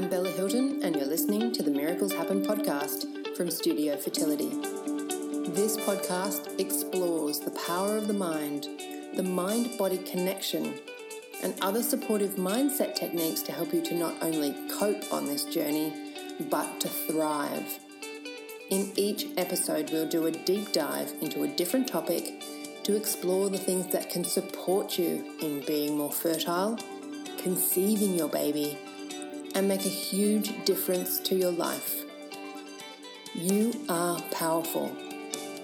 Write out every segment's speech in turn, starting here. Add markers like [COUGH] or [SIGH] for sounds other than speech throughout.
I'm Bella Hilton, and you're listening to the Miracles Happen podcast from Studio Fertility. This podcast explores the power of the mind, the mind body connection, and other supportive mindset techniques to help you to not only cope on this journey, but to thrive. In each episode, we'll do a deep dive into a different topic to explore the things that can support you in being more fertile, conceiving your baby, and make a huge difference to your life. You are powerful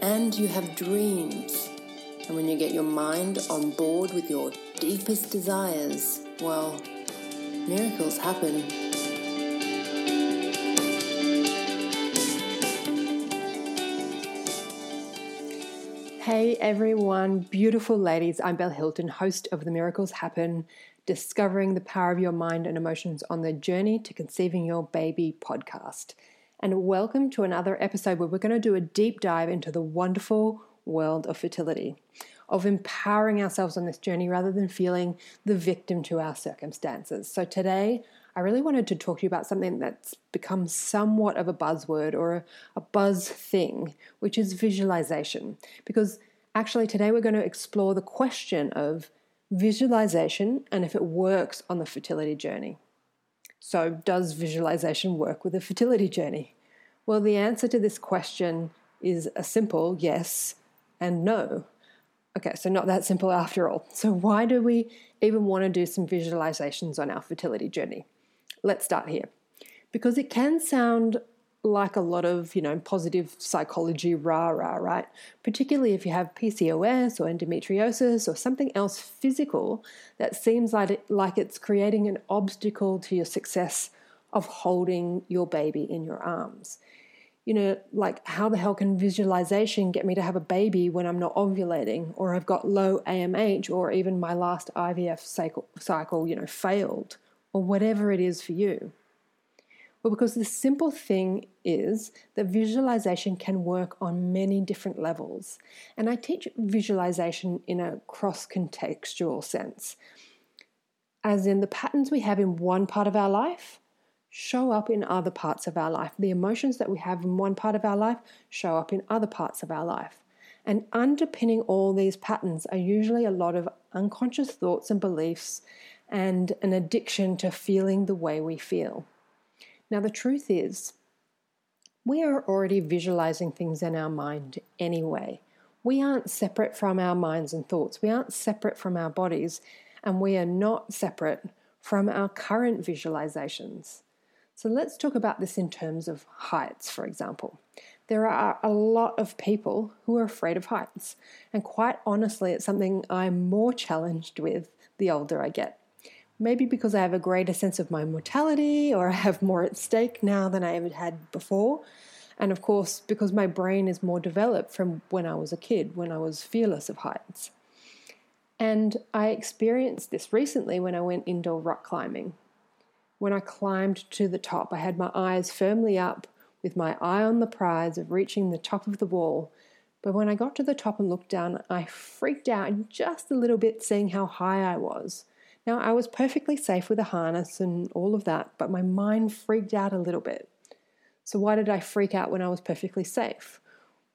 and you have dreams. And when you get your mind on board with your deepest desires, well, miracles happen. Hey everyone, beautiful ladies. I'm Belle Hilton, host of the Miracles Happen Discovering the Power of Your Mind and Emotions on the Journey to Conceiving Your Baby podcast. And welcome to another episode where we're going to do a deep dive into the wonderful world of fertility, of empowering ourselves on this journey rather than feeling the victim to our circumstances. So today, I really wanted to talk to you about something that's become somewhat of a buzzword or a, buzz thing, which is visualization. Because actually, today we're going to explore the question of visualization and if it works on the fertility journey. So, does visualization work with a fertility journey? Well, the answer to this question is a simple yes and no. Okay, so not that simple after all. So, why do we even want to do some visualizations on our fertility journey? Let's start here. Because it can sound like a lot of, you know, positive psychology rah rah, right? Particularly if you have PCOS or endometriosis or something else physical that seems like, it, like it's creating an obstacle to your success of holding your baby in your arms. You know, like how the hell can visualization get me to have a baby when I'm not ovulating or I've got low AMH or even my last IVF cycle, cycle you know, failed or whatever it is for you? Well, because the simple thing is that visualization can work on many different levels. And I teach visualization in a cross contextual sense, as in the patterns we have in one part of our life show up in other parts of our life. The emotions that we have in one part of our life show up in other parts of our life. And underpinning all these patterns are usually a lot of unconscious thoughts and beliefs and an addiction to feeling the way we feel. Now, the truth is, we are already visualizing things in our mind anyway. We aren't separate from our minds and thoughts. We aren't separate from our bodies, and we are not separate from our current visualizations. So let's talk about this in terms of heights, for example. There are a lot of people who are afraid of heights, and quite honestly, it's something I'm more challenged with the older I get. Maybe because I have a greater sense of my mortality or [LAUGHS] I have more at stake now than I ever had before. And of course, because my brain is more developed from when I was a kid, when I was fearless of heights. And I experienced this recently when I went indoor rock climbing. When I climbed to the top, I had my eyes firmly up with my eye on the prize of reaching the top of the wall. But when I got to the top and looked down, I freaked out just a little bit seeing how high I was. Now, I was perfectly safe with a harness and all of that, but my mind freaked out a little bit. So, why did I freak out when I was perfectly safe?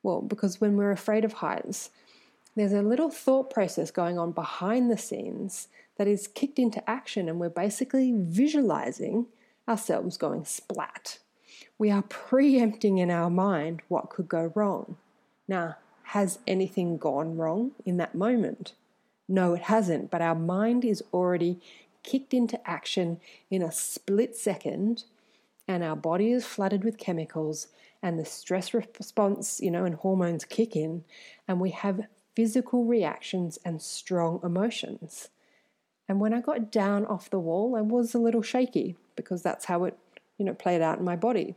Well, because when we're afraid of heights, there's a little thought process going on behind the scenes that is kicked into action, and we're basically visualizing ourselves going splat. We are preempting in our mind what could go wrong. Now, has anything gone wrong in that moment? No, it hasn't, but our mind is already kicked into action in a split second, and our body is flooded with chemicals, and the stress response, you know, and hormones kick in, and we have physical reactions and strong emotions. And when I got down off the wall, I was a little shaky because that's how it, you know, played out in my body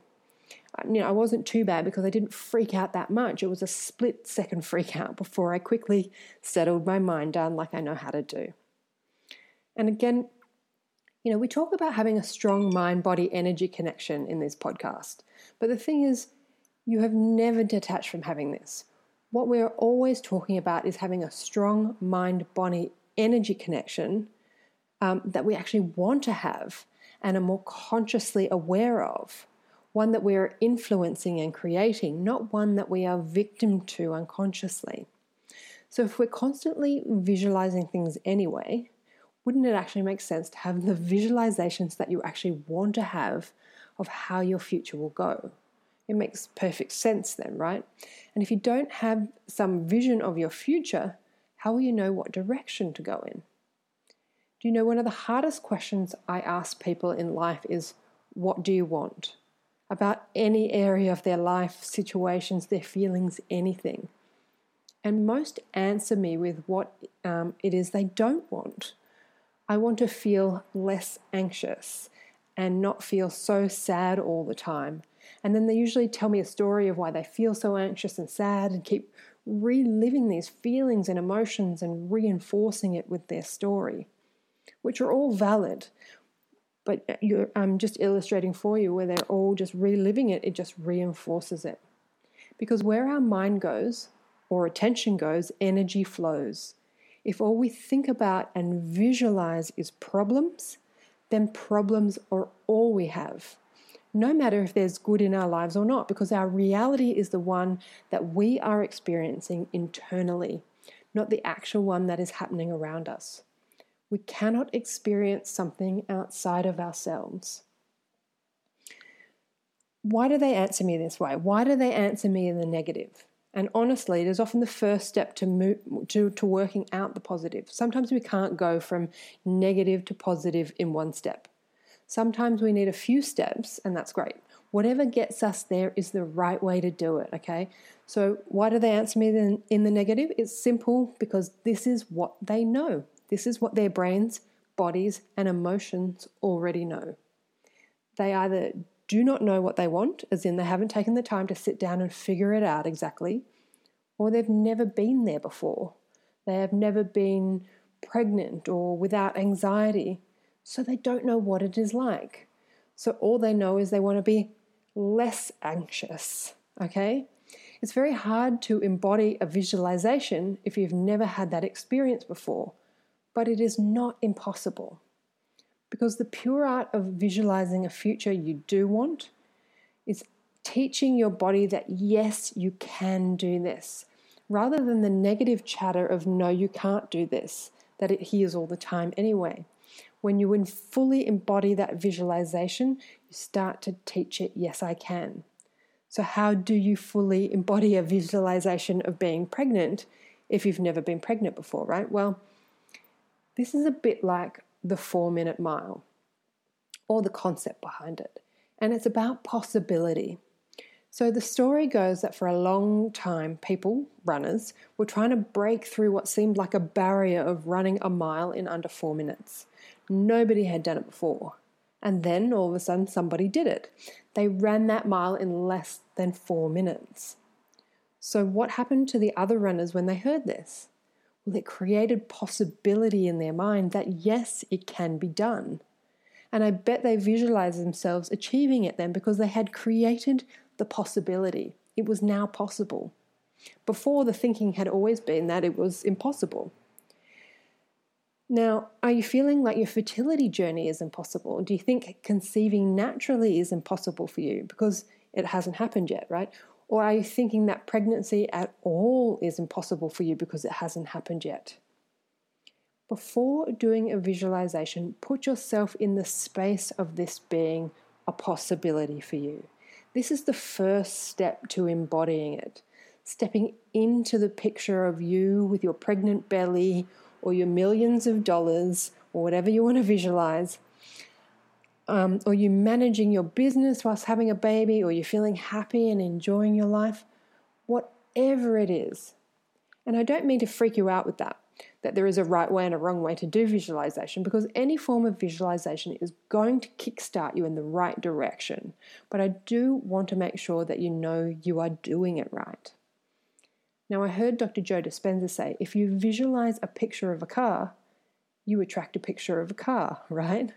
you know, I wasn't too bad because I didn't freak out that much. It was a split second [LAUGHS] freak out before I quickly settled my mind down like I know how to do. And again, you know, we talk about having a strong mind body energy connection in this podcast. But the thing is, you have never detached from having this. What we're always talking about is having a strong mind body energy connection um, that we actually want to have and are more consciously aware of, one that we are influencing and creating, not one that we are victim to unconsciously. So, if we're constantly visualizing things anyway, wouldn't it actually make sense to have the visualizations that you actually want to have of how your future will go? It makes perfect sense then, right? And if you don't have some vision of your future, how will you know what direction to go in? Do you know one of the hardest questions I ask people in life is, What do you want? About any area of their life, situations, their feelings, anything. And most answer me with what um, it is they don't want. I want to feel less anxious and not feel so sad all the time. And then they usually tell me a story of why they feel so anxious and sad and keep reliving these feelings and emotions and reinforcing it with their story, which are all valid. But uh, I'm just illustrating for you where they're all just reliving it, it just reinforces it. Because where our mind goes or attention goes, energy flows. If all we think about and visualize is problems, then problems are all we have. No matter if there's good in our lives or not, because our reality is the one that we are experiencing internally, not the actual one that is happening around us. We cannot experience something outside of ourselves. Why do they answer me this way? Why do they answer me in the negative? And honestly, it is often the first step to move to, to working out the positive. Sometimes we can't go from negative to positive in one step. Sometimes we need a few steps, and that's great. Whatever gets us there is the right way to do it, okay? So, why do they answer me in, in the negative? It's simple because this is what they know. This is what their brains, bodies, and emotions already know. They either do not know what they want, as in they haven't taken the time to sit down and figure it out exactly, or they've never been there before. They have never been pregnant or without anxiety, so they don't know what it is like. So all they know is they want to be less anxious, okay? It's very hard to embody a visualization if you've never had that experience before, but it is not impossible. Because the pure art of visualizing a future you do want is teaching your body that yes, you can do this, rather than the negative chatter of no, you can't do this, that it hears all the time anyway. When you fully embody that visualization, you start to teach it, yes, I can. So, how do you fully embody a visualization of being pregnant if you've never been pregnant before, right? Well, this is a bit like the four minute mile or the concept behind it. And it's about possibility. So the story goes that for a long time, people, runners, were trying to break through what seemed like a barrier of running a mile in under four minutes. Nobody had done it before. And then all of a sudden, somebody did it. They ran that mile in less than four minutes. So, what happened to the other runners when they heard this? Well, it created possibility in their mind that yes, it can be done. And I bet they visualized themselves achieving it then because they had created the possibility. It was now possible. Before, the thinking had always been that it was impossible. Now, are you feeling like your fertility journey is impossible? Do you think conceiving naturally is impossible for you because it hasn't happened yet, right? Or are you thinking that pregnancy at all is impossible for you because it hasn't happened yet? Before doing a visualization, put yourself in the space of this being a possibility for you. This is the first step to embodying it. Stepping into the picture of you with your pregnant belly or your millions of dollars or whatever you want to visualize um, or you managing your business whilst having a baby, or you're feeling happy and enjoying your life, whatever it is. And I don't mean to freak you out with that, that there is a right way and a wrong way to do visualization, because any form of visualization is going to kickstart you in the right direction. But I do want to make sure that you know you are doing it right. Now, I heard Dr. Joe Dispenza say if you visualize a picture of a car, you attract a picture of a car, [LAUGHS] right?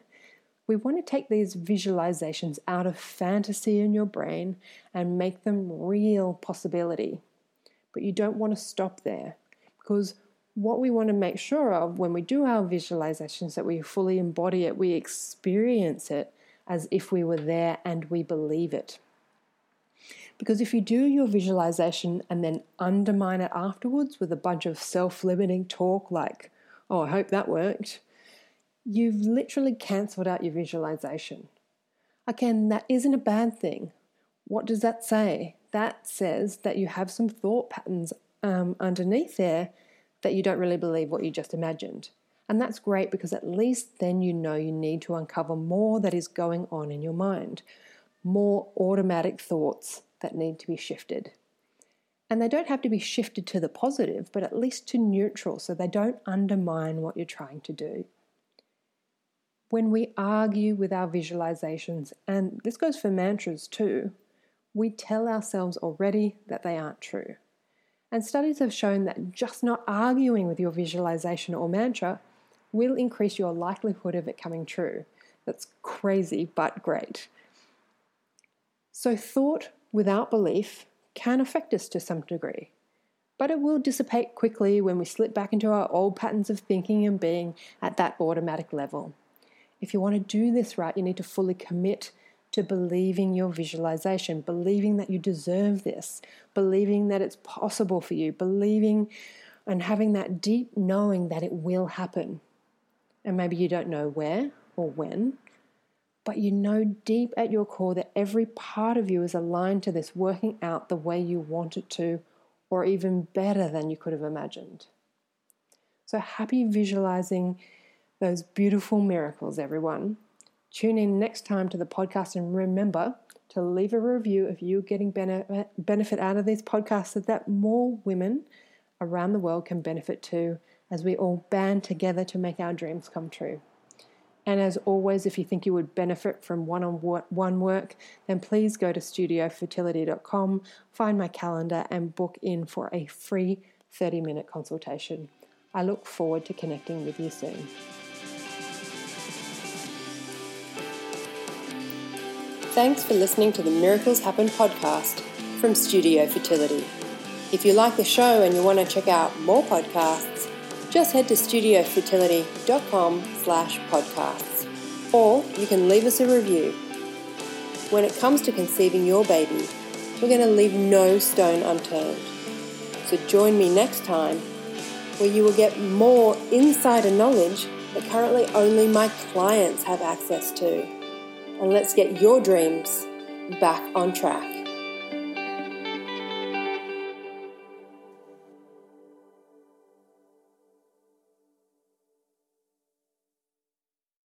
We want to take these visualizations out of fantasy in your brain and make them real possibility. But you don't want to stop there because what we want to make sure of when we do our visualizations that we fully embody it, we experience it, as if we were there and we believe it. Because if you do your visualization and then undermine it afterwards with a bunch of self limiting talk like, oh, I hope that worked, you've literally cancelled out your visualization. Again, that isn't a bad thing. What does that say? That says that you have some thought patterns um, underneath there that you don't really believe what you just imagined. And that's great because at least then you know you need to uncover more that is going on in your mind, more automatic thoughts that need to be shifted. And they don't have to be shifted to the positive, but at least to neutral so they don't undermine what you're trying to do. When we argue with our visualizations, and this goes for mantras too, we tell ourselves already that they aren't true. And studies have shown that just not arguing with your visualization or mantra will increase your likelihood of it coming true. That's crazy, but great. So, thought without belief can affect us to some degree, but it will dissipate quickly when we slip back into our old patterns of thinking and being at that automatic level. If you want to do this right, you need to fully commit to believing your visualization, believing that you deserve this, believing that it's possible for you, believing and having that deep knowing that it will happen. And maybe you don't know where or when, but you know deep at your core that every part of you is aligned to this working out the way you want it to, or even better than you could have imagined. So happy visualizing those beautiful miracles, everyone. Tune in next time to the podcast and remember to leave a review if you're getting benefit out of these podcasts so that more women around the world can benefit too as we all band together to make our dreams come true. And as always, if you think you would benefit from one on one work, then please go to studiofertility.com, find my calendar, and book in for a free 30 minute consultation. I look forward to connecting with you soon. Thanks for listening to the Miracles Happen podcast from Studio Fertility. If you like the show and you want to check out more podcasts, just head to studiofertility.com slash podcasts or you can leave us a review. When it comes to conceiving your baby, we're going to leave no stone unturned. So join me next time where you will get more insider knowledge that currently only my clients have access to. And let's get your dreams back on track.